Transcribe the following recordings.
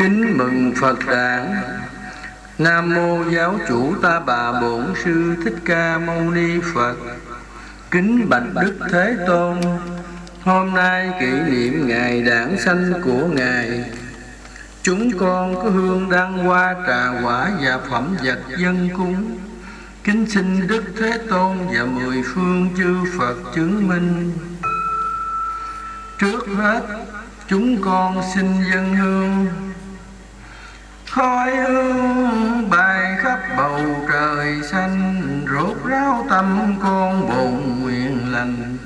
Kính mừng Phật Đản Nam Mô Giáo chủ Ta Bà Bổn Sư Thích Ca Mâu Ni Phật. Kính Bạch Đức Thế Tôn, Hôm nay kỷ niệm ngày đản sanh của Ngài. Chúng con có hương đăng hoa trà quả và phẩm vật dân cúng. Kính xin Đức Thế Tôn và mười phương chư Phật chứng minh. Trước hết, chúng con xin dân hương khói hương bay khắp bầu trời xanh, rốt ráo tâm con bồn nguyện lành.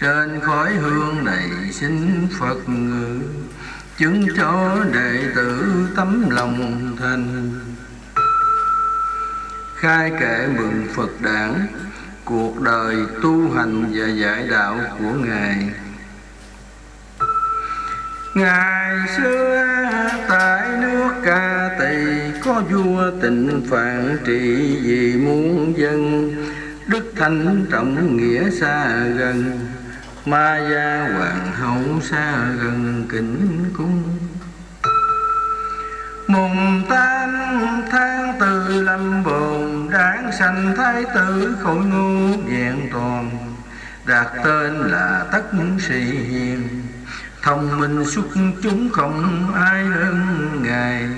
Trên khói hương này xin phật ngự, chứng cho đệ tử tấm lòng thành. Khai kệ mừng phật đản cuộc đời tu hành và dạy đạo của ngài. Ngày xưa tại nước Ca Tỳ Có vua tịnh phạn trị vì muôn dân. Đức Thánh trọng nghĩa xa gần, Ma gia hoàng hậu xa gần kính cung. Mùng tám tháng tư lâm bồn Đáng sanh thái tử khôi ngô vẹn toàn. Đặt tên là Tất Sĩ Hiền thông minh xuất chúng không ai hơn ngài.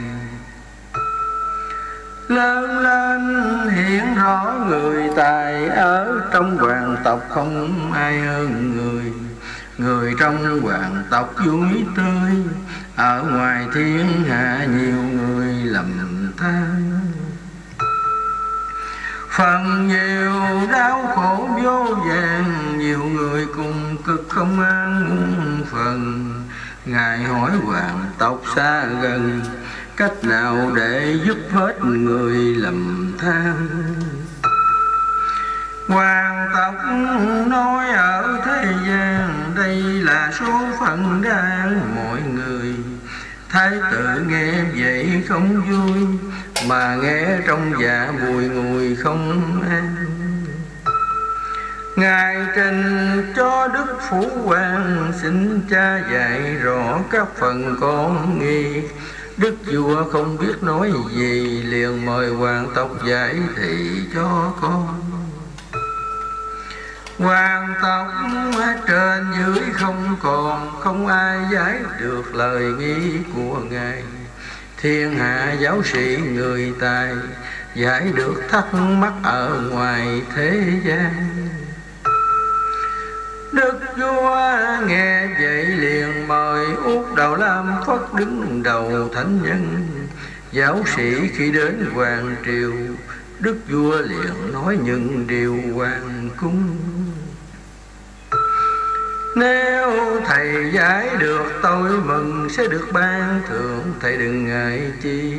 Lớn lên hiện rõ người tài ở trong hoàng tộc không ai hơn người. Người trong hoàng tộc vui tươi, ở ngoài thiên hạ nhiều người lầm than phần nhiều đau khổ vô vàng, nhiều người cùng cực không an phần. Ngài hỏi hoàng tộc xa gần, cách nào để giúp hết người lầm than? Hoàng tộc nói ở thế gian, Đây là số phận đang mọi người. Thái tử nghe vậy không vui, Mà nghe trong dạ bùi ngùi không an. Ngài trình cho Đức Phủ Hoàng Xin cha dạy rõ các phần con nghi. Đức vua không biết nói gì, Liền mời hoàng tộc giải thị cho con. Hoàng tộc trên dưới không còn, Không ai giải được lời nghi của Ngài. Thiên hạ giáo sĩ người tài, Giải được thắc mắc ở ngoài thế gian. Đức vua nghe vậy liền mời út đầu lam phất đứng đầu thánh nhân. Giáo sĩ khi đến hoàng triều, Đức vua liền nói những điều hoàng cung. Nếu thầy giải được tôi mừng, sẽ được ban thưởng. Thầy đừng ngại chi,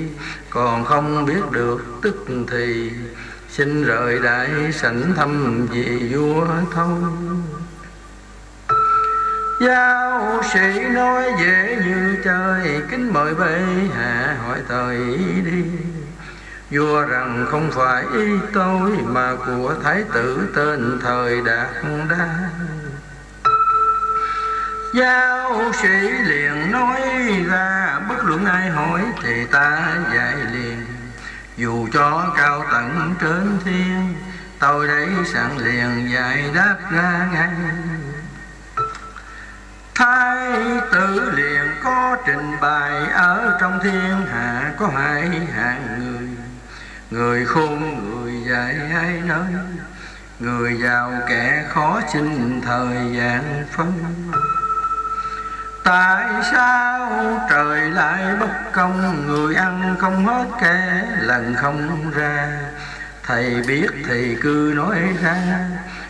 Còn không biết được tức thì. Xin rời đại sảnh thăm vị vua thôi. Giáo sĩ nói dễ như trời Kính mời bệ hạ hỏi thời đi. Vua rằng không phải ý tôi, Mà của thái tử tên thời đạt đa. Giáo sĩ liền nói ra, Bất luận ai hỏi thì ta dạy liền. Dù cho cao tận trên thiên, Tôi đây sẵn liền dạy đáp ra ngay. Thái tử liền có trình bày, Ở trong thiên hạ có hai hạng người. Người khôn, người dạy hai nơi Người giàu kẻ khó xin thời gian phân. Tại sao trời lại bất công? Người ăn không hết kẻ, lần không ra. Thầy biết thì cứ nói ra,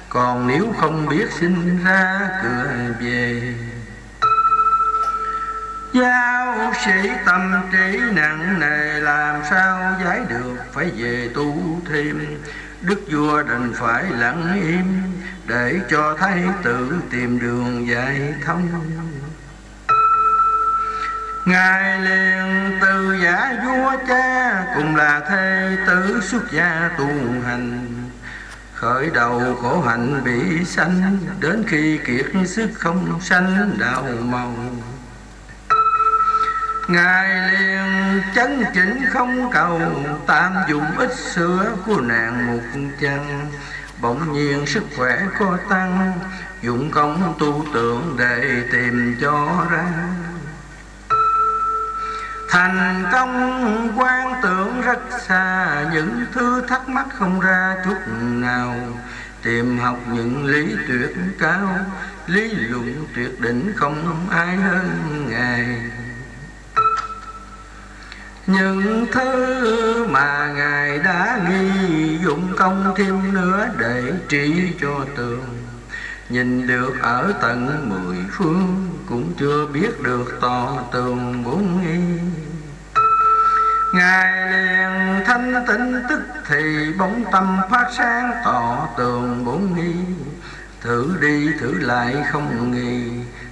Còn nếu không biết xin ra, cửa về. Giáo sĩ tâm trí nặng nề, làm sao giải được? Phải về tu thêm. Đức vua đành phải lặng im, Để cho thái tử tìm đường giải thông Ngài liền từ giả vua cha Cùng là thê tử xuất gia tu hành. Khởi đầu khổ hạnh bị sanh, Đến khi kiệt sức không sanh đạo màu. Ngài liền chấn chỉnh không cầu Tam dụng ít sữa của nàng một chân Bỗng nhiên sức khỏe có tăng, Dụng công tu tưởng để tìm cho ra. Thành công quan tưởng rất xa, Những thứ thắc mắc không ra chút nào. Tìm học những lý tuyệt cao, Lý luận tuyệt đỉnh không ai hơn Ngài. Những thứ mà Ngài đã nghi dụng công thêm nữa để trị cho tường, Nhìn được ở tận mười phương. Cũng chưa biết được tỏ tường bốn nghi. Ngài liền thanh tịnh tức thì bóng tâm phát sáng tỏ tường bốn nghi. Thử đi thử lại không nghi,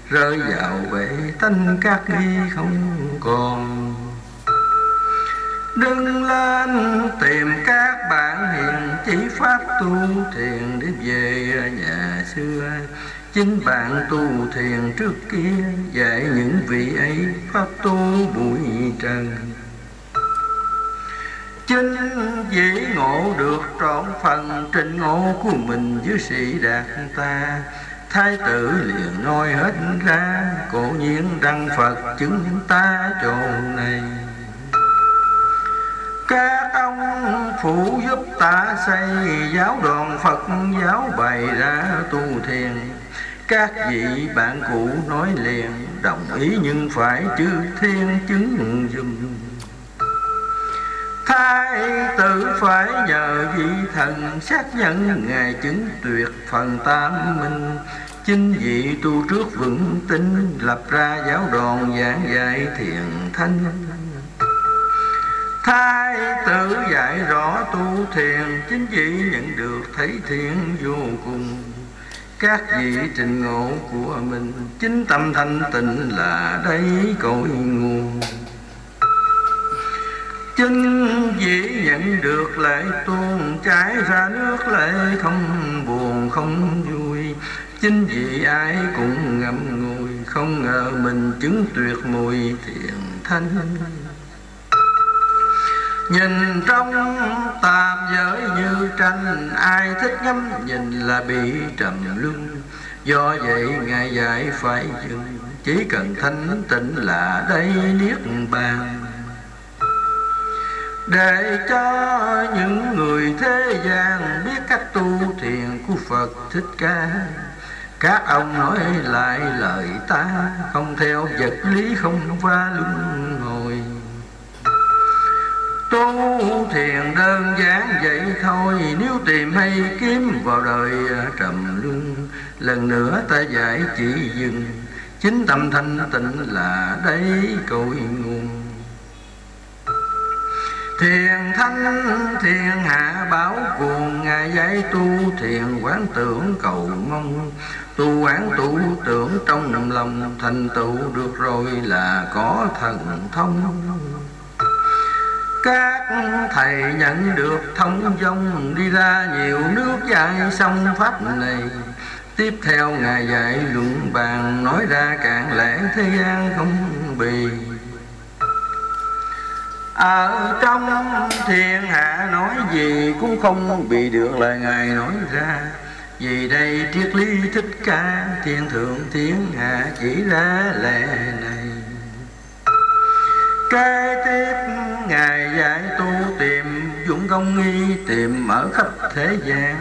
Rơi vào bể tanh các nghi không còn. Đừng lên tìm các bạn hiền chỉ pháp tu thiền để về nhà xưa. Chính bạn tu thiền trước kia, dạy những vị ấy pháp tu bụi trần. Chính dĩ ngộ được trọn phần trình ngộ của mình với sĩ đạt ta. Thái tử liền nói hết ra, Cổ nhiên đăng Phật chứng ta chỗ này. Các ông phụ giúp ta xây giáo đoàn Phật giáo bày ra tu thiền. Các vị bạn cũ nói liền, đồng ý nhưng phải chư thiên chứng dùm Thái tử phải nhờ vị thần xác nhận Ngài chứng tuyệt phần tam minh. Chính vị tu trước vững tin, Lập ra giáo đoàn giảng dạy thiền thanh. Thái tử dạy rõ tu thiền, Chính vị nhận được thấy thiện vô cùng. Các vị trình ngộ của mình, Chính tâm thanh tịnh là đây cội nguồn. Chính vị nhận được lễ tuôn Trái ra nước lễ không buồn, không vui. Chính vị ai cũng ngậm ngùi, Không ngờ mình chứng tuyệt mùi thiện thanh. Nhìn trong tam giới như tranh, Ai thích ngắm nhìn là bị trầm luân. Do vậy Ngài dạy phải dừng, Chỉ cần thanh tịnh là đây niết bàn. Để cho những người thế gian Biết cách tu thiền của Phật Thích Ca, Các ông nói lại lời ta, Không theo vật lý không va luân Tu thiền đơn giản vậy thôi, Nếu tìm hay kiếm vào đời à, trầm luân. Lần nữa ta giải chỉ dừng, Chính tâm thanh tịnh là đấy cội nguồn. Thiền thanh, thiền hạ bảo cuồng, Ngài dạy tu, thiền quán tưởng cầu mong. Tu quán tu tưởng trong lòng Thành tựu được rồi là có thần thông các thầy nhận được thông dông Đi ra nhiều nước dạy sông Pháp này. Tiếp theo Ngài dạy luận bàn, Nói ra cạn lẽ thế gian không bì. Ở trong thiên hạ nói gì Cũng không bị được lời Ngài nói ra. Vì đây triết lý thích ca, Thiên thượng thiên hạ chỉ ra lẽ này. Kế tiếp, Ngài dạy tu tìm, dũng công nghi tìm ở khắp thế gian.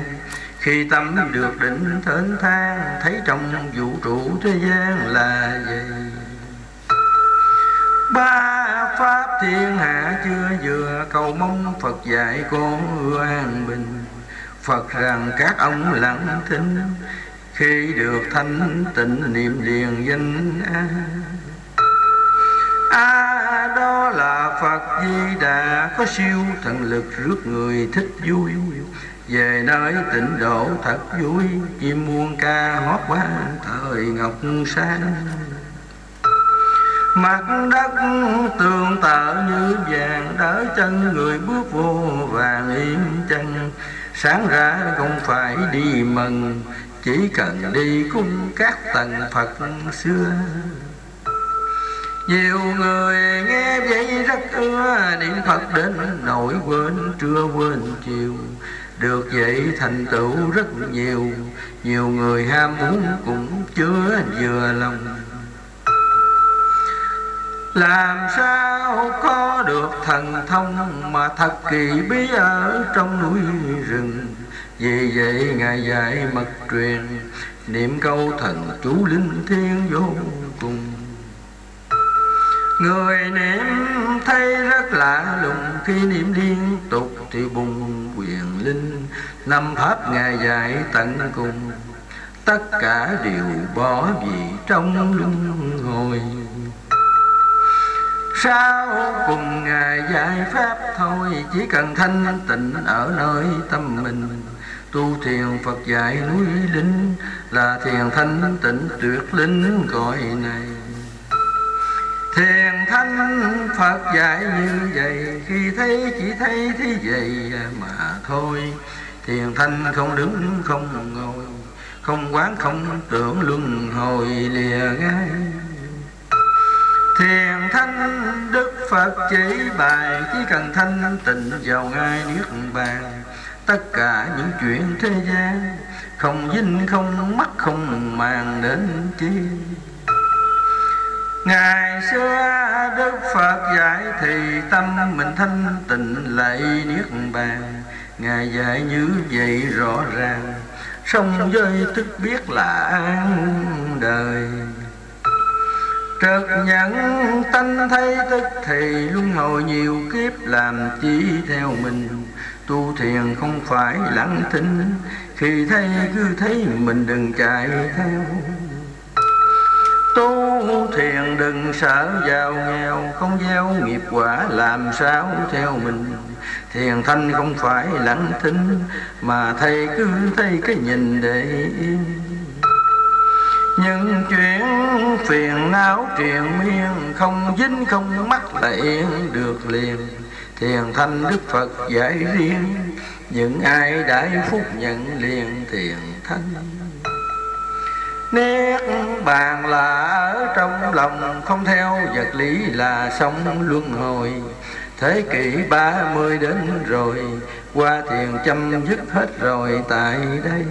Khi tâm được định thến thang, Thấy trong vũ trụ thế gian là gì? Ba pháp thiên hạ chưa vừa, Cầu mong Phật dạy con an bình. Phật rằng các ông lặng thinh, Khi được thanh tịnh niệm liền danh an là phật di đà. Có siêu thần lực rước người thích vui. Về nơi tịnh độ thật vui, chim muôn ca hót qua thời ngọc sáng mặt đất tường tợ như vàng đỡ chân người bước vô vàng yên chân. Sáng ra không phải đi mừng, chỉ cần đi cung các tầng phật xưa nhiều người nghe vậy rất ưa, niệm phật đến nỗi quên, trưa quên chiều. Được vậy thành tựu rất nhiều nhiều người ham muốn cũng chưa vừa lòng. Làm sao có được thần thông mà thật kỳ bí ở trong núi rừng? Vì vậy ngài dạy mật truyền, niệm câu thần chú linh thiên vô cùng người niệm thấy rất lạ lùng, khi niệm liên tục thì bùng quyền linh. Năm pháp ngài dạy tận cùng, tất cả đều bỏ vì trong luân hồi. Sau cùng ngài dạy pháp thôi, chỉ cần thanh tịnh ở nơi tâm mình. Tu thiền phật dạy núi linh, là thiền thanh tịnh tuyệt linh gọi này thiền thanh phật dạy như vậy, khi thấy chỉ thấy thế vậy mà thôi. Thiền thanh không đứng, không ngồi, không quán, không tưởng luân hồi lìa ngay. Thiền thanh đức phật chỉ bài, chỉ cần thanh tịnh vào ngay niết bàn. Tất cả những chuyện thế gian, không dinh không mắt không màng đến chi. Ngày xưa Đức Phật dạy thì tâm mình thanh tịnh, lạy niết bàn. Ngài dạy như vậy rõ ràng Sông giới tức biết là an đời. Trật nhận tanh thấy tức thì luân hồi nhiều kiếp làm chỉ theo mình. Tu thiền không phải lặng thinh, Khi thấy cứ thấy mình đừng chạy theo thiền đừng sợ giàu nghèo, Không gieo nghiệp quả làm sao theo mình. Thiền thanh không phải lặng thinh Mà thầy cứ thấy cái nhìn để yên những chuyện phiền não triền miên, Không dính không mắc là yên được liền. Thiền thanh Đức Phật giải riêng, Những ai đại phúc nhận liền thiền thanh. Nét bàn là ở trong lòng, Không theo vật lý là sống luân hồi. Thế kỷ ba mươi đến rồi, Qua thiền chăm dứt hết rồi, tại đây.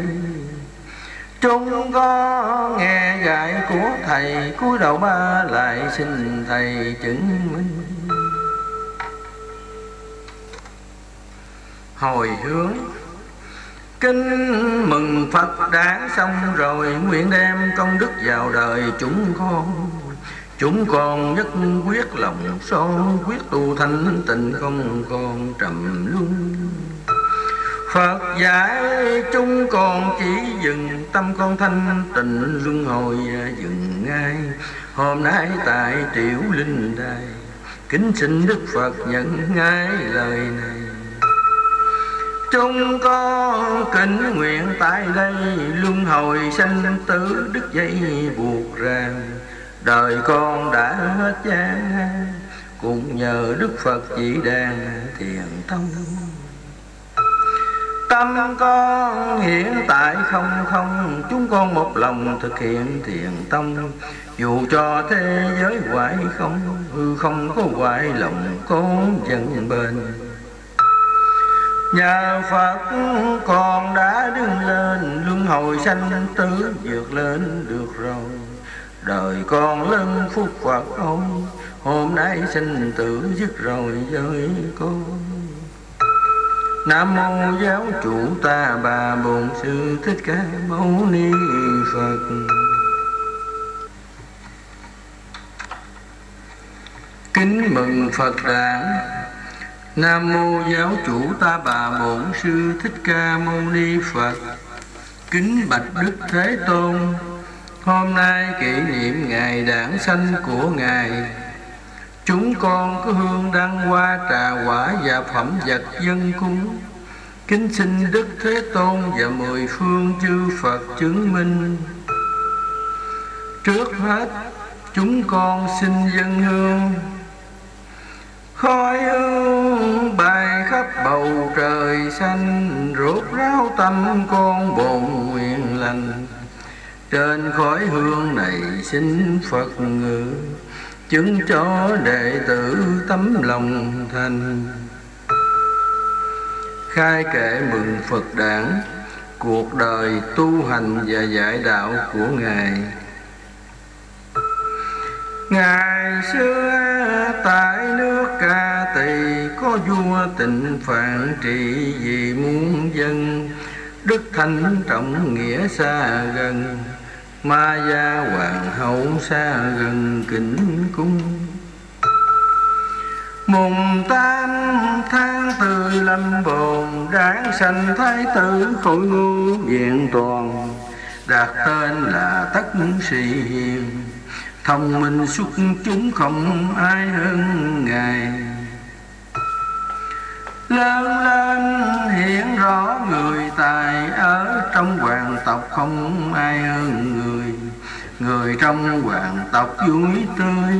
Chúng có nghe dạy của thầy, cúi đầu ba lại xin thầy chứng minh. Hồi hướng Kinh mừng Phật đã xong rồi, Nguyện đem công đức vào đời chúng con. Chúng con nhất quyết lòng son, Quyết tu thanh tịnh không còn trầm luân. Phật dạy chúng con chỉ dừng Tâm con thanh tịnh, luân hồi dừng ngay. Hôm nay tại tiểu linh đài, Kính xin Đức Phật nhận ngay lời này. Chúng con kính nguyện tại đây, Luân hồi sanh tử đức dây buộc ràng. Đời con đã hết gian, Cũng nhờ Đức Phật chỉ đàn thiền tông Tâm con hiện tại không không, Chúng con một lòng thực hiện thiền tông. Dù cho thế giới hoại không, Hư không có hoại, lòng con dần bền. Nhờ Phật con đã đứng lên, Luân hồi sanh tử vượt lên được rồi. Đời con lân phúc Phật ông Hôm nay sinh tử dứt rồi với con. Nam mô giáo chủ ta bà bổn sư thích ca mâu ni Phật. Kính mừng Phật đản Nam mô giáo chủ ta bà bổn sư thích ca mâu ni Phật. Kính bạch Đức Thế Tôn, Hôm nay kỷ niệm ngày đản sanh của Ngài. Chúng con có hương đăng hoa trà quả và phẩm vật dân cúng. Kính xin Đức Thế Tôn và mười phương chư Phật chứng minh. Trước hết, chúng con xin dân hương. Khói hương bay khắp bầu trời xanh, Rốt ráo tâm con bồn nguyện lành. Trên khói hương này xin Phật ngự, chứng cho đệ tử tấm lòng thành. Khai kệ mừng Phật đản cuộc đời tu hành và dạy đạo của ngài ngày xưa tại nước ca tỳ có vua tịnh phạn trị vì muôn dân. Đức thánh trọng nghĩa xa gần, ma gia hoàng hậu xa gần kính cung. Mùng tam tháng tư lâm bồn đáng sanh thái tử khôi ngô diện toàn. Đặt tên là tất sĩ hiền thông minh xuất chúng không ai hơn ngài. Lớn lên hiện rõ người tài ở trong hoàng tộc không ai hơn người. Người trong hoàng tộc vui tươi,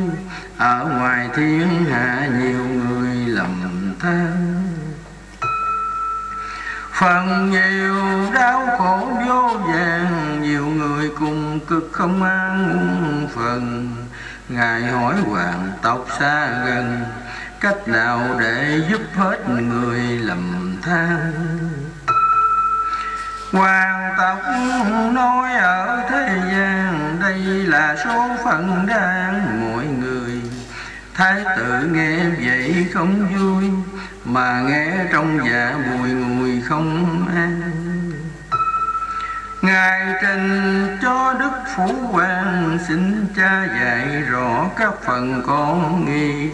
ở ngoài thiên hạ nhiều người lầm than phần nhiều đau khổ vô vàng, nhiều người cùng cực không an phần. Ngài hỏi hoàng tộc xa gần, cách nào để giúp hết người lầm than? Hoàng tộc nói ở thế gian, Đây là số phận đang mỗi người. Thái tử nghe vậy không vui mà nghe trong dạ bùi ngùi không an. Ngài trình cho Đức Phủ Hoàng Xin cha dạy rõ các phần con nghi.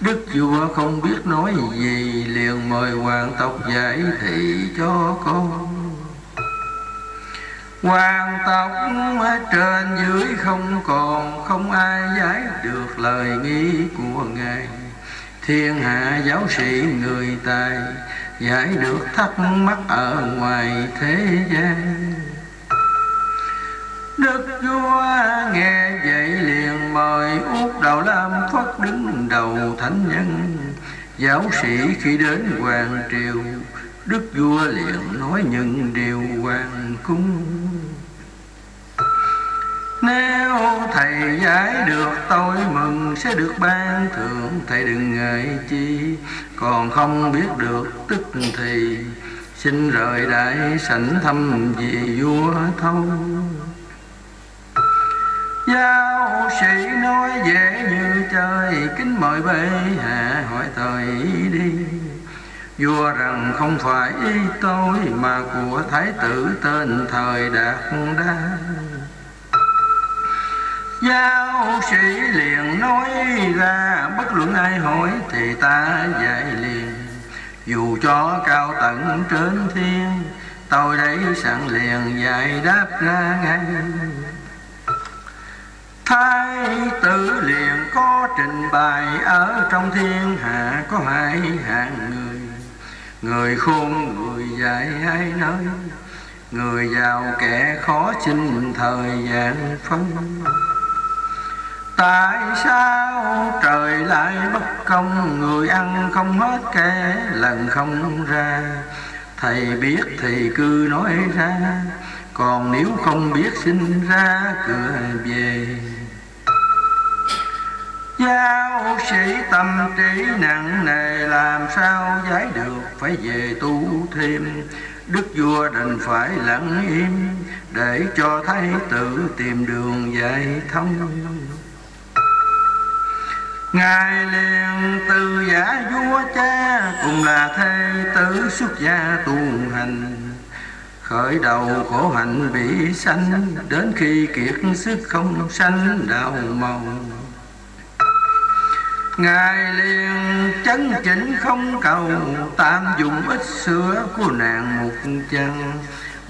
Đức vua không biết nói gì, Liền mời hoàng tộc giải thị cho con. Hoàng tộc trên dưới không còn, Không ai giải được lời nghi của Ngài. Thiên hạ giáo sĩ người tài, Giải được thắc mắc ở ngoài thế gian. Đức vua nghe vậy liền mời út đầu lam phất đứng đầu thánh nhân. Giáo sĩ khi đến hoàng triều, Đức vua liền nói những điều hoàng cung thầy giải được tôi mừng Sẽ được ban thưởng. Thầy đừng ngại chi, Còn không biết được tức thì. Xin rời đại sảnh thăm vị vua thâu. Giáo sĩ nói dễ như trời Kính mời bệ hạ hỏi thời đi. Vua rằng không phải ý tôi, Mà của thái tử tên thời đạt đa. Giáo sĩ liền nói ra, Bất luận ai hỏi thì ta dạy liền. Dù cho cao tận trên thiên, Tôi đây sẵn liền dạy đáp ra ngay. Thái tử liền có trình bày, Ở trong thiên hạ có hai hạng người. Người khôn, người dạy hai nơi Người giàu kẻ khó xin thời gian phân. Tại sao trời lại bất công? Người ăn không hết kẻ lần không ra. Thầy biết thì cứ nói ra. Còn nếu không biết xin ra cửa về. Giáo sĩ tâm trí nặng nề, làm sao giải được? Phải về tu thêm. Đức vua đành phải lặng im, để cho thái tử tìm đường giải thông Ngài liền từ giả vua cha cùng là thê tử xuất gia tu hành. Khởi đầu khổ hạnh bị sanh, Đến khi kiệt sức không sanh đạo màu. Ngài liền chấn chỉnh không cầu, Tạm dùng ít sữa của nàng một chân.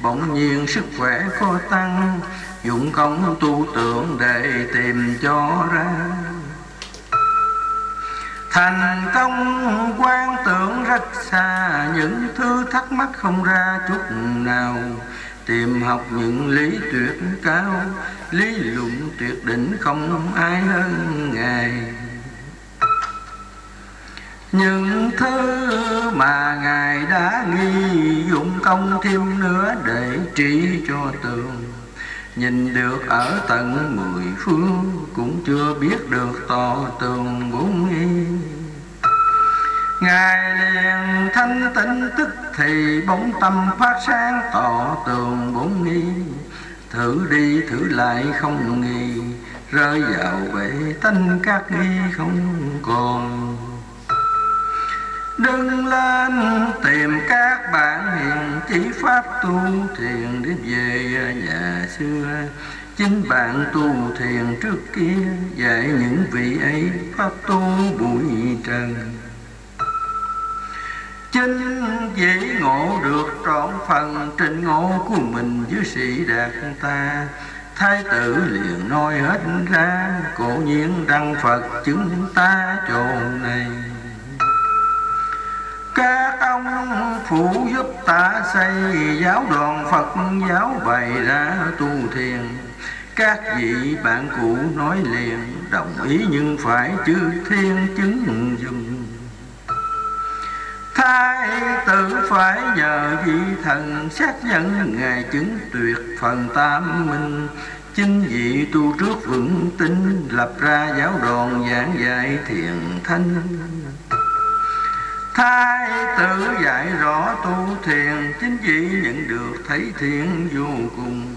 Bỗng nhiên sức khỏe có tăng, Dụng công tu tưởng để tìm cho ra. Thành công quan tưởng rất xa, Những thứ thắc mắc không ra chút nào. Tìm học những lý tuyệt cao, Lý luận tuyệt đỉnh không ai hơn Ngài. Những thứ mà Ngài đã nghi dụng công thêm nữa để trị cho tường. Nhìn được ở tận mười phương, Cũng chưa biết được to tường bốn nghi. Ngài liền thanh tịnh tức thì bóng tâm phát sáng tỏ tường bốn nghi. Thử đi thử lại không nghi, Rơi vào bể tánh các nghi không còn. Đừng lên, tìm các bạn hiền chỉ pháp tu thiền đến về nhà xưa. Chính bạn tu thiền trước kia, dạy những vị ấy pháp tu bụi trần. Chính dễ ngộ được trọn phần trình ngộ của mình với sĩ đạt ta. Thái tử liền nói hết ra, Cổ nhiên đăng Phật chứng ta chỗ này các ông phụ giúp ta xây giáo đoàn Phật, giáo bày ra tu thiền. Các vị bạn cũ nói liền, đồng ý nhưng phải chư thiên chứng dùng Thái tử phải nhờ vị thần xác nhận Ngài chứng tuyệt phần tam minh. Chính vị tu trước vững tin, Lập ra giáo đoàn giảng dạy thiền thanh. Thái tử dạy rõ tu thiền, Chính vị nhận được thấy thiện vô cùng.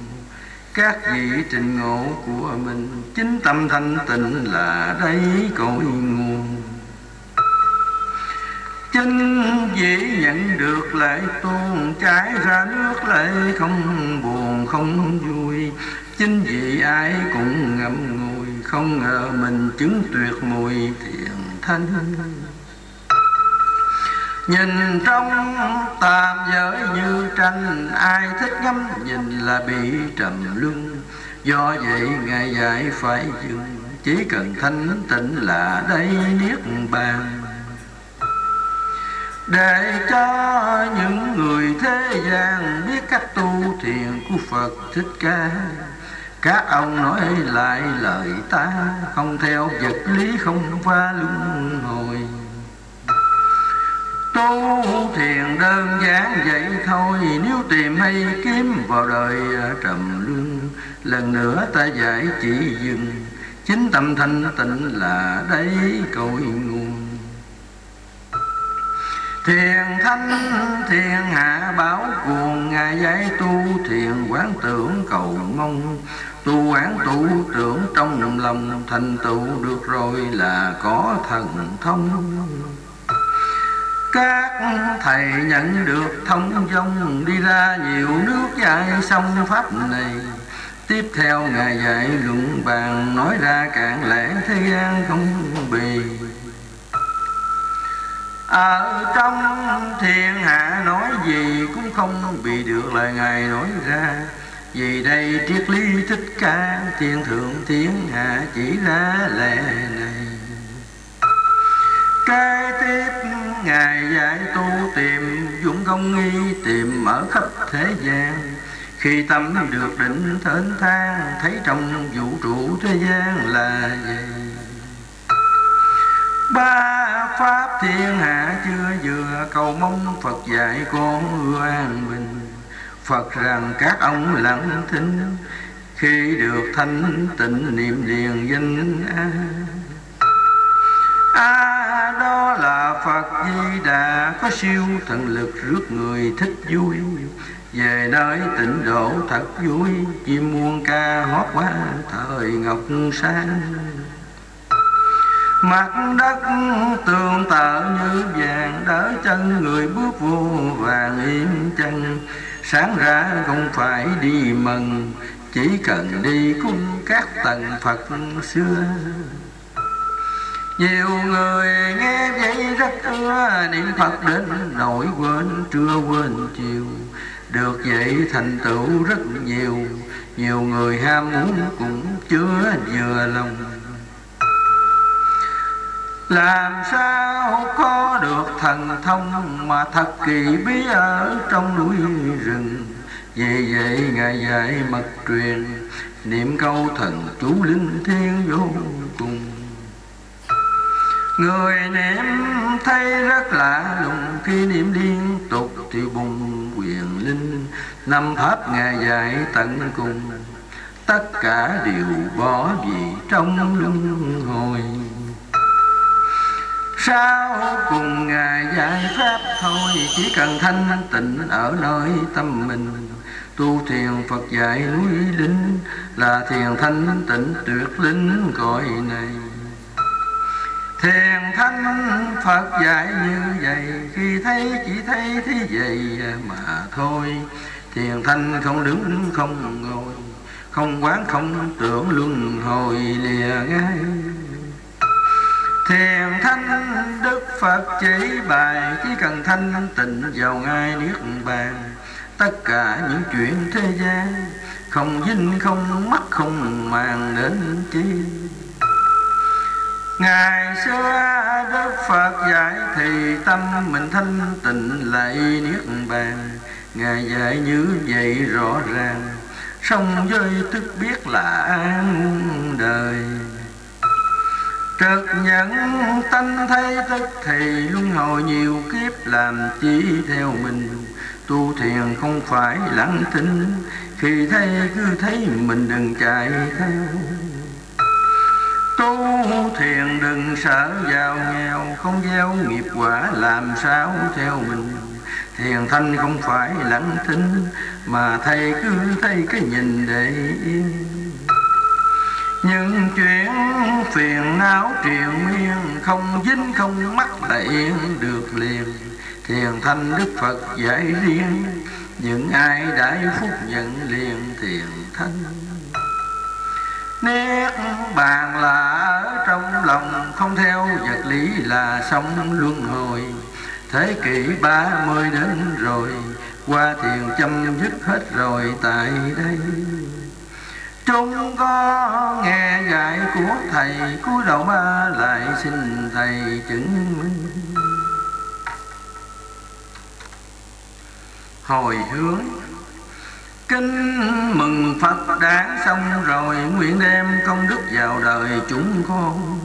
Các vị trình ngộ của mình, Chính tâm thanh tịnh là đây cội nguồn. Chính vị nhận được lại tuôn Trái ra nước lệ không buồn, không vui. Chính vị ai cũng ngậm ngùi, Không ngờ mình chứng tuyệt mùi thiện thanh. Nhìn trong tạm giới như tranh, Ai thích ngắm nhìn là bị trầm luân. Do vậy Ngài dạy phải dừng, Chỉ cần thanh tịnh là đây niết bàn. Để cho những người thế gian Biết cách tu thiền của Phật Thích Ca, Các ông nói lại lời ta, Không theo vật lý không pha luân hồi. Tu thiền đơn giản vậy thôi. Nếu tìm hay kiếm vào đời trầm luân, Lần nữa ta giải chỉ dừng. Chính tâm thanh tịnh là đấy cội nguồn. Thiền thanh, thiền hạ bảo cuồng, Ngài dạy tu thiền quán tưởng cầu mong. Tu quán tu tưởng trong lòng Thành tựu được rồi là có thần thông các thầy nhận được thông dông đi ra nhiều nước dạy xong pháp này. Tiếp theo ngài dạy luận bàn, nói ra cạn lẽ thế gian không bì. Ở trong thiên hạ nói gì cũng không bị được lời ngài nói ra. Vì đây triết lý thích ca, thiên thượng thiên hạ chỉ ra lẽ này. Kế tiếp Ngài dạy tu tìm dũng công nghi tìm ở khắp thế gian. Khi tâm được định thến thang, Thấy trong vũ trụ thế gian là gì? Ba pháp thiên hạ chưa vừa Cầu mong Phật dạy con an bình. Phật rằng các ông lặng thinh, Khi được thanh tịnh niệm liền danh an a đó là phật di đà. Có siêu thần lực rước người thích vui. Về nơi tịnh độ thật vui, chim muôn ca hót qua thời ngọc sáng mặt đất tường tợ như vàng đỡ chân người bước vô vàng yên chân. Sáng ra không phải đi mừng, chỉ cần đi cung các tầng phật xưa nhiều người nghe vậy rất ưa, niệm Phật đến nỗi quên trưa quên chiều. Được vậy thành tựu rất nhiều Nhiều người ham muốn cũng chưa vừa lòng. Làm sao có được thần thông Mà thật kỳ bí ở trong núi rừng? Vì vậy Ngài dạy mật truyền, Niệm câu thần chú linh thiên vô cùng. Người niệm thấy rất lạ, lùng Khi niệm liên tục thì bùng quyền linh. Năm pháp Ngài dạy tận cùng, tất cả đều bỏ vì trong luân hồi. Sau cùng ngài giải pháp thôi, chỉ cần thanh tịnh ở nơi tâm mình. Tu thiền phật dạy núi linh, là thiền thanh tịnh tuyệt linh cõi này thiền thanh phật dạy như vậy, khi thấy chỉ thấy thế vậy mà thôi. Thiền thanh không đứng, không ngồi, không quán, không tưởng luân hồi lìa ngay thiền thanh đức phật chỉ bài, chỉ cần thanh tịnh vào ngay niết bàn. Tất cả những chuyện thế gian, không dinh không mắc, không màng đến chi. Ngày xưa Đức Phật dạy thì tâm mình thanh tịnh lại niết bàn. Ngài dạy như vậy rõ ràng, Song với tức biết là an đời. Trực nhận tâm thấy tức thì luân hồi nhiều kiếp làm chỉ theo mình. Tu thiền không phải lặng thinh Khi thấy cứ thấy mình đừng chạy theo. Tu thiền đừng sợ giàu nghèo, Không gieo nghiệp quả làm sao theo mình. Thiền thanh không phải lặng thinh Mà thầy cứ thấy cái nhìn để yên những chuyện phiền não triền miên, Không dính, không mắc là yên được liền. Thiền thanh Đức Phật dạy riêng, Những ai đại phúc nhận liền thiền thanh. Niết bàn là ở trong lòng, Không theo vật lý là sống luân hồi. Thế kỷ ba mươi đến rồi, Qua thiền chấm dứt hết rồi, tại đây. Chúng có nghe dạy của thầy cúi đầu ba lại xin thầy chứng minh. Hồi hướng Kinh mừng Phật đã xong rồi, Nguyện đem công đức vào đời chúng con.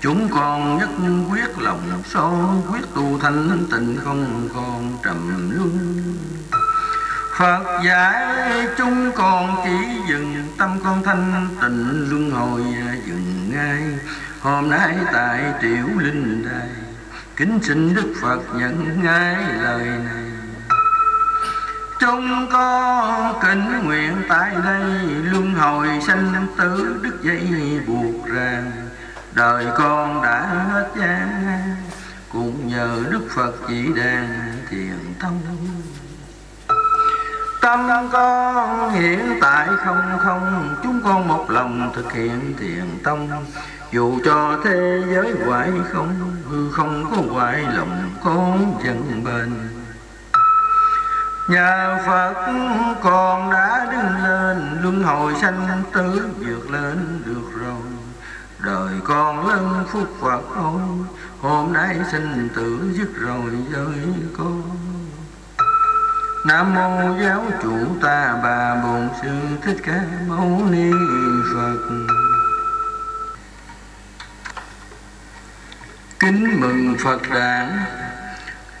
Chúng con nhất quyết lòng son Quyết tu thanh tịnh không còn trầm luân. Phật dạy chúng con chỉ dừng Tâm con thanh tịnh luân hồi dừng ngay. Hôm nay tại tiểu linh đài, Kính xin Đức Phật nhận ngay lời này. Chúng con kính nguyện tại đây, Luân hồi sanh tử đức dây buộc ràng. Đời con đã hết gian, Cũng nhờ Đức Phật chỉ đàn thiền tông Tâm con hiện tại không không, Chúng con một lòng thực hiện thiền tông Dù cho thế giới hoại không, Hư không có hoại, lòng con vẫn bền. Nhờ Phật con đã đứng lên, Luân hồi sanh tử, vượt lên được rồi. Đời con lân phúc Phật ôi Hôm nay sinh tử dứt rồi với con Nam mô giáo chủ ta bà bổn sư thích ca mâu ni Phật. Kính mừng Phật đản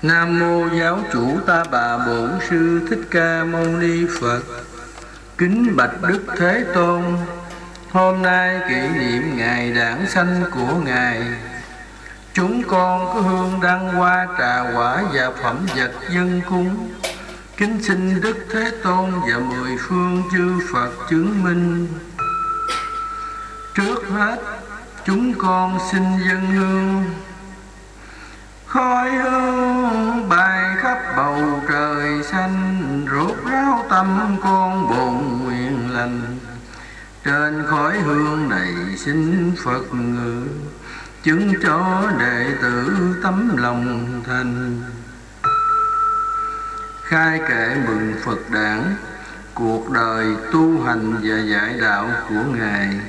Nam mô giáo chủ ta bà bổn sư thích ca mâu ni Phật. Kính bạch Đức Thế Tôn, Hôm nay kỷ niệm ngày đản sanh của Ngài. Chúng con có hương đăng hoa trà quả và phẩm vật dân cúng. Kính xin Đức Thế Tôn và mười phương chư Phật chứng minh. Trước hết, chúng con xin dân hương. Khói hương bài khắp bầu trời xanh ruột ráo tâm con bồn nguyện lành Trên khói hương này xin Phật ngự, Chứng cho đệ tử tấm lòng thành khai kệ mừng Phật đản cuộc đời tu hành và giải đạo của Ngài.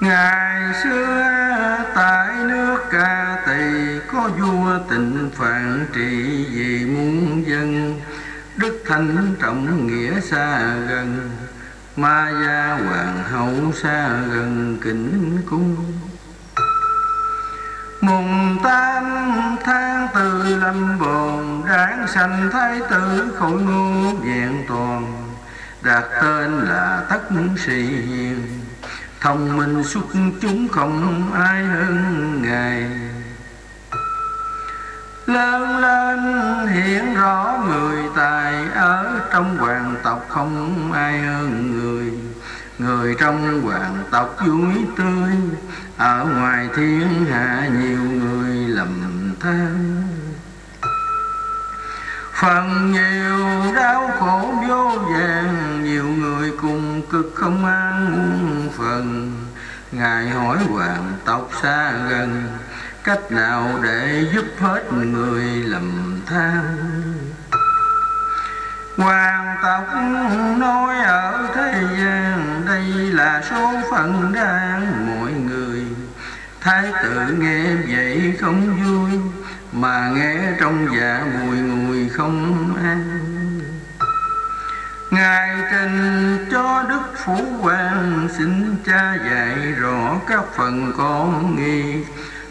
Ngày xưa tại nước Ca Tỳ có vua tịnh phạn trị vì muôn dân. Đức Thánh trọng nghĩa xa gần Ma gia hoàng hậu xa gần kính cung. Mùng tam tháng tư lâm bồn Đáng sanh thái tử khổng ngô vẹn toàn. Đặt tên là tất sĩ hiền thông minh xuất chúng không ai hơn ngài. Lớn lên hiện rõ người tài, ở trong hoàng tộc không ai hơn người. Người trong hoàng tộc vui tươi, ở ngoài thiên hạ nhiều người lầm than phần nhiều đau khổ vô vàng, nhiều người cùng cực không an phần. Ngài hỏi hoàng tộc xa gần, cách nào để giúp hết người lầm than? Hoàng tộc nói ở thế gian, Đây là số phận đang mọi người. Thái tử nghe vậy không vui mà nghe trong dạ mùi ngùi không an. Ngài trình cho Đức phú quan Xin cha dạy rõ các phần con nghi.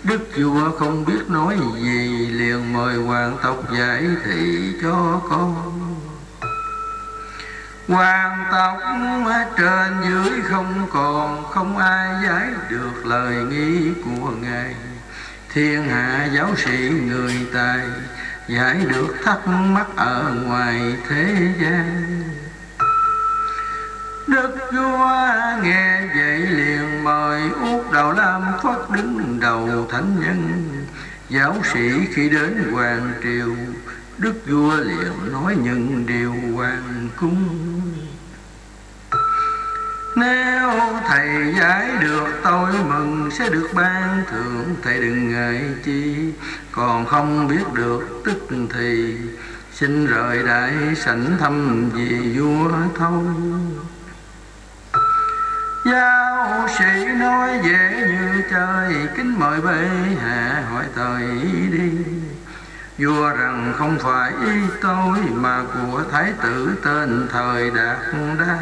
Đức vua không biết nói gì, Liền mời hoàng tộc giải thị cho con. Hoàng tộc trên dưới không còn, Không ai giải được lời nghi của Ngài. Thiên hạ giáo sĩ người tài, Giải được thắc mắc ở ngoài thế gian. Đức vua nghe vậy liền mời út đầu lam phất đứng đầu thánh nhân. Giáo sĩ khi đến hoàng triều, Đức vua liền nói những điều hoàng cung. Nếu thầy giải được, tôi mừng Sẽ được ban thưởng. Thầy đừng ngại chi, Còn không biết được tức thì Xin rời đại sảnh thăm vì vua thôi. Giáo sĩ nói dễ như trời Kính mời bệ hạ hỏi thời đi. Vua rằng không phải ý tôi, Mà của thái tử tên thời đạt đa.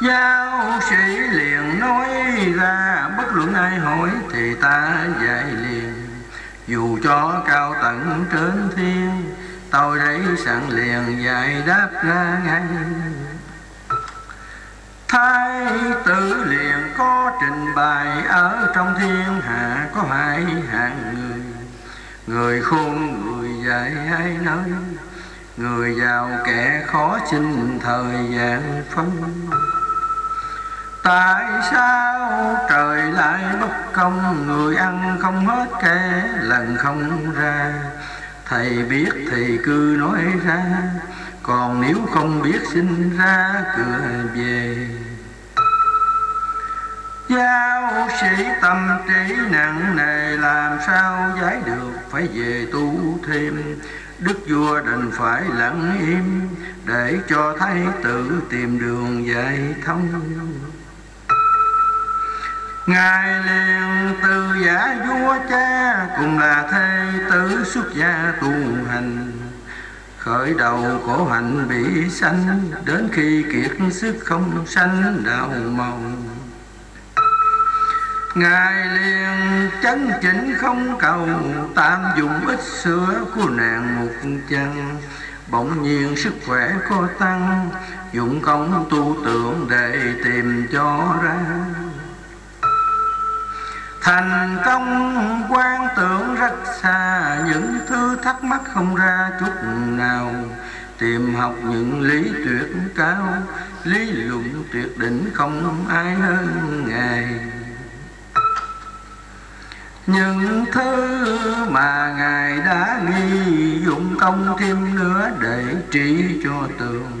Giáo sĩ liền nói ra, Bất luận ai hỏi thì ta dạy liền. Dù cho cao tận trên thiên, Tôi đấy sẵn liền dạy đáp ra ngay. Thái tử liền có trình bày, Ở trong thiên hạ có hai hạng người. Người khôn, người dạy hai nơi Người giàu kẻ khó xin thời gian phân Tại sao trời lại bất công? Người ăn không hết kẻ lần không ra. Thầy biết thì cứ nói ra, Còn nếu không biết xin ra, cửa về. Giáo sĩ tâm trí nặng nề, làm sao giải được? Phải về tu thêm. Đức vua đành phải lặng im, để cho thái tử tìm đường giải thông Ngài liền từ giả vua cha cùng là thê tử xuất gia tu hành. Khởi đầu khổ hạnh bị sanh, Đến khi kiệt sức không sanh đạo mong Ngài liền chấn chỉnh không cầu, Tạm dùng ít sữa của nàng một chân Bỗng nhiên sức khỏe có tăng, Dụng công tu tưởng để tìm cho ra. Thành công quan tưởng rất xa, Những thứ thắc mắc không ra chút nào. Tìm học những lý tuyệt cao, Lý luận tuyệt đỉnh không ai hơn Ngài. Những thứ mà Ngài đã nghi dụng, công thêm nữa để trị cho tường.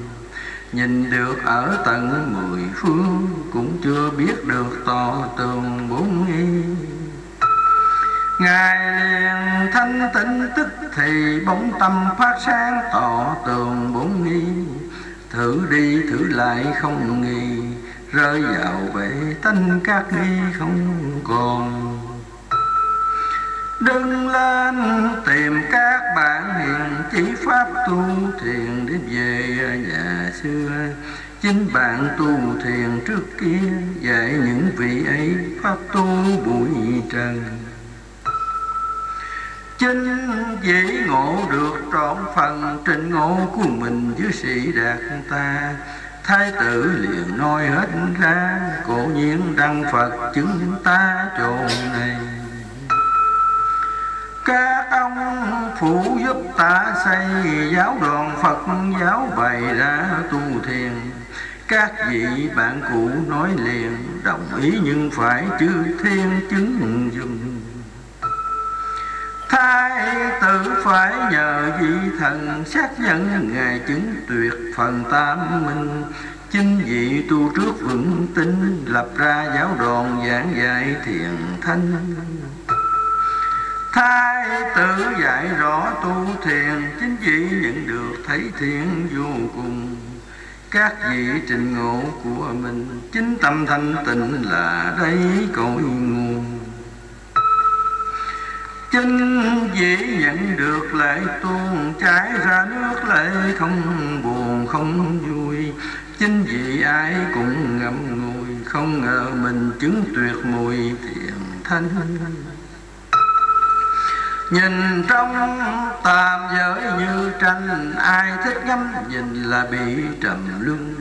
Nhìn được ở tận mười phương Cũng chưa biết được to tường bốn nghi. Ngài liền thanh tịnh tức thì bóng tâm phát sáng tỏ tường bốn nghi. Thử đi thử lại không nghi, Rơi vào bể tánh các nghi không còn. Đừng lên, tìm các bạn hiền chỉ pháp tu thiền để về nhà xưa. Chính bạn tu thiền trước kia, dạy những vị ấy pháp tu bụi trần. Chính dễ ngộ được trọn phần trình ngộ của mình với sĩ đạt ta. Thái tử liền nói hết ra, cổ nhiên đăng phật chứng ta chỗ này ông phụ giúp ta xây giáo đoàn phật, giáo bày ra tu thiền. Các vị bạn cũ nói liền, đồng ý nhưng phải chư thiên chứng dùng thái tử phải nhờ vị thần xác nhận ngài chứng tuyệt phần tam minh. Chính vị tu trước vững tin, lập ra giáo đoàn giảng dạy thiền thanh. Thái tử dạy rõ tu thiền, Chính vị nhận được thấy thiện vô cùng. Các vị trình ngộ của mình, Chính tâm thanh tịnh là đây cội nguồn. Chính vị nhận được lệ tuôn Trái ra nước lệ không buồn, không vui. Chính vì ai cũng ngậm ngùi, Không ngờ mình chứng tuyệt mùi thiền thanh. Nhìn trong tam giới như tranh, Ai thích ngắm nhìn là bị trầm luân.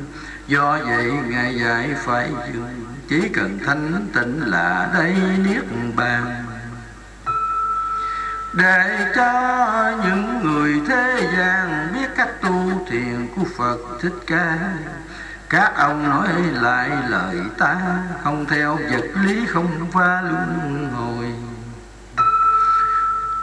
Do vậy Ngài dạy phải dừng, Chỉ cần thanh tịnh là đây niết bàn. Để cho những người thế gian Biết cách tu thiền của Phật Thích Ca, các ông nói lại lời ta, Không theo vật lý không pha luân hồi.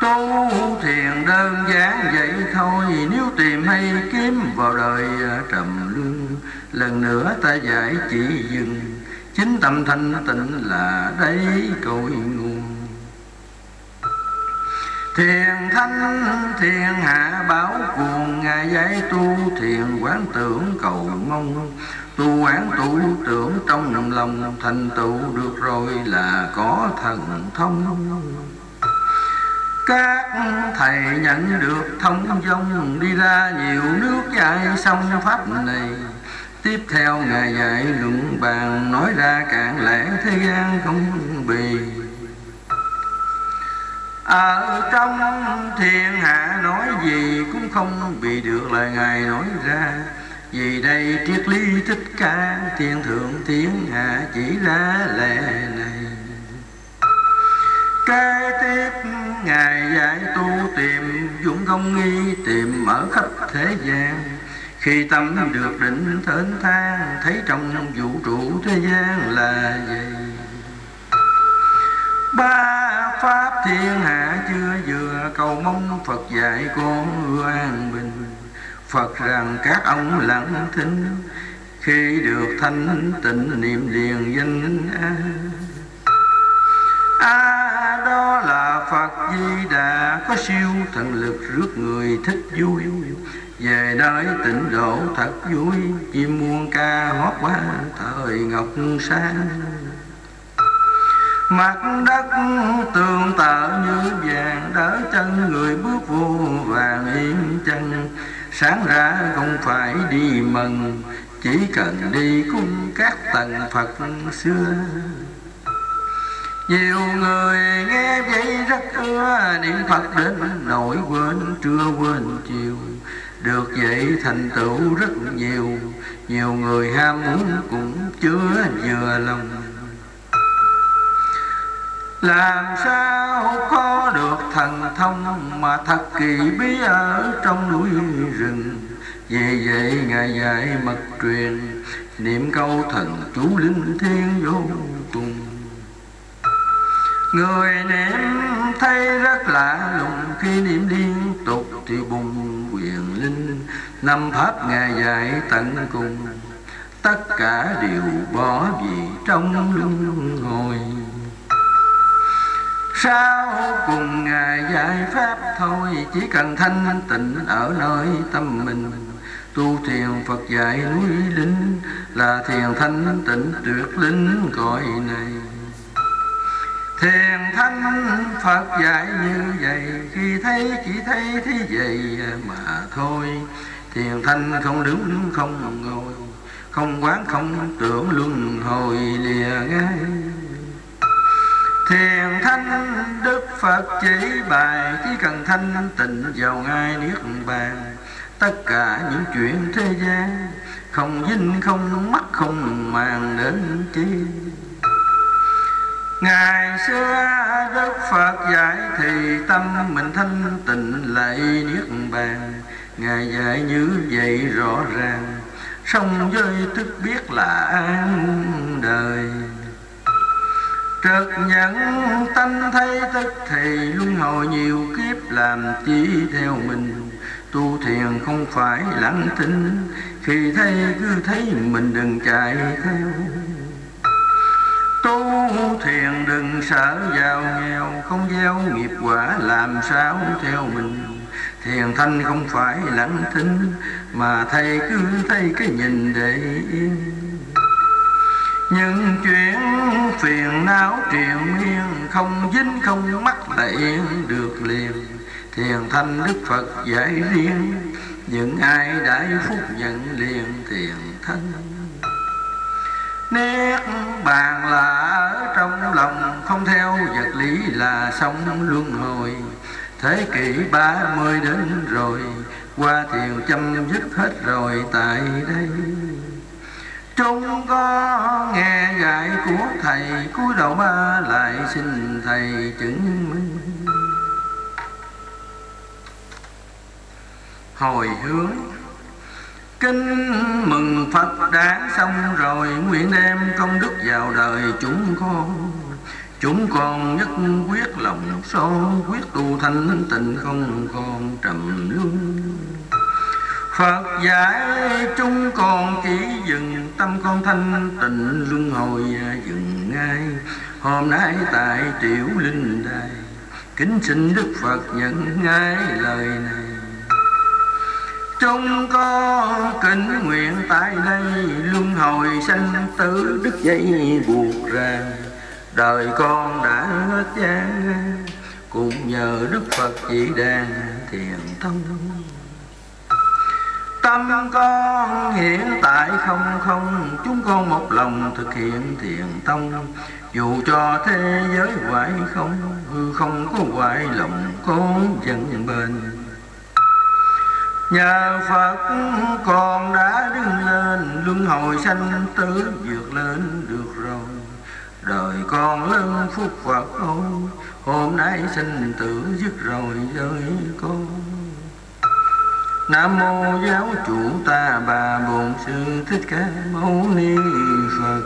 Tu thiền đơn giản vậy thôi, Nếu tìm hay kiếm vào đời à, trầm luân. Lần nữa ta giải chỉ dừng, Chính tâm thanh tịnh là đấy cội nguồn. Thiền thanh, thiền hạ báo cuồng, Ngài dạy tu thiền quán tưởng cầu mong. Tu quán tu tưởng trong lòng, Thành tựu được rồi là có thần thông các thầy nhận được thông dông đi ra nhiều nước dạy xong pháp này. Tiếp theo ngài dạy luận bàn, nói ra cạn lẽ thế gian không bì. Ở trong thiên hạ nói gì cũng không bị được lời ngài nói ra. Vì đây triết lý thích ca, thiên thượng thiên hạ chỉ ra lẽ này. Cái ngài dạy tu tìm dũng công nghi, tìm ở khắp thế gian. Khi tâm được định thến thang, thấy trong vũ trụ thế gian là gì? Ba pháp thiên hạ chưa vừa, cầu mong phật dạy con an bình. Phật rằng các ông lặng thinh, khi được thanh tịnh niệm liền danh an. Phật di đà có siêu thần lực rước người thích vui. Về nơi tịnh độ thật vui, chim muôn ca hót qua thời ngọc sáng mặt đất tường tợ như vàng, đỡ chân người bước vô vàng yên chân. Sáng ra không phải đi mừng, chỉ cần đi cung các tầng phật xưa nhiều người nghe vậy rất ưa, niệm Phật đến nỗi quên, trưa quên chiều. Được vậy thành tựu rất nhiều Nhiều người ham muốn cũng chưa vừa lòng. Làm sao có được thần thông Mà thật kỳ bí ở trong núi rừng? Vì vậy Ngài dạy mật truyền, Niệm câu thần chú linh thiên vô cùng Người niệm thấy rất lạ lùng, Khi niệm liên tục thì bùng quyền linh. Năm pháp Ngài dạy tận cùng, Tất cả đều bỏ vì trong luân hồi Sau cùng Ngài dạy pháp thôi, Chỉ cần thanh tịnh ở nơi tâm mình. Tu thiền Phật dạy núi linh, Là thiền thanh tịnh tuyệt linh cõi này. Thiền thanh Phật dạy như vậy, Khi thấy, chỉ thấy thế vậy mà thôi. Thiền thanh không đứng không ngồi, Không quán, không tưởng luân hồi lìa ngay. Thiền thanh Đức Phật chỉ bài, Chỉ cần thanh tịnh vào ngay niết bàn. Tất cả những chuyện thế gian, Không dinh không mắc không màng đến chi. Ngày xưa Đức Phật dạy thì tâm mình thanh tịnh lại niết bàn. Ngài dạy như vậy rõ ràng Sống với thức biết là an đời. Trực nhận tâm thấy tức thì luân hồi nhiều kiếp làm chỉ theo mình. Tu thiền không phải lặng thinh Khi thấy cứ thấy mình đừng chạy theo. Tu thiền đừng sợ giàu nghèo, Không gieo nghiệp quả làm sao theo mình. Thiền thanh không phải lặng thinh Mà thầy cứ thấy cái nhìn để yên. Những chuyện phiền não triền miên, Không dính, không mắc lại yên được liền. Thiền thanh Đức Phật dạy riêng, Những ai đại phúc nhận liền thiền thanh. Nét bàn là ở trong lòng, Không theo vật lý là sống luân hồi. Thế kỷ ba mươi đến rồi, Qua thiền chấm dứt hết rồi tại đây. Chúng có nghe dạy của thầy, cúi đầu ba lại xin thầy chứng minh. Hồi hướng Kinh mừng Phật đã xong rồi, Nguyện đem công đức vào đời chúng con. Chúng con nhất quyết lòng son Quyết tu thanh tịnh không còn trầm luân. Phật dạy chúng con chỉ dừng, Tâm con thanh tịnh luân hồi dừng ngay. Hôm nay tại tiểu linh đài, Kính xin Đức Phật nhận ngay lời này. Chúng con kính nguyện tại đây, Luân hồi sanh tử đức dây buộc ràng Đời con đã hết gian, Cũng nhờ Đức Phật chỉ đàn thiền tâm Tâm con hiện tại không không, Chúng con một lòng thực hiện thiền tông Dù cho thế giới hoại không Hư không có hoại lòng con vẫn bền Nhờ Phật con đã đứng lên, Luân hồi sanh tử vượt lên được rồi. Đời con lớn phúc Phật ôi, Hôm nay sinh tử dứt rồi với con Nam mô giáo chủ ta bà bổn sư thích ca mâu ni Phật.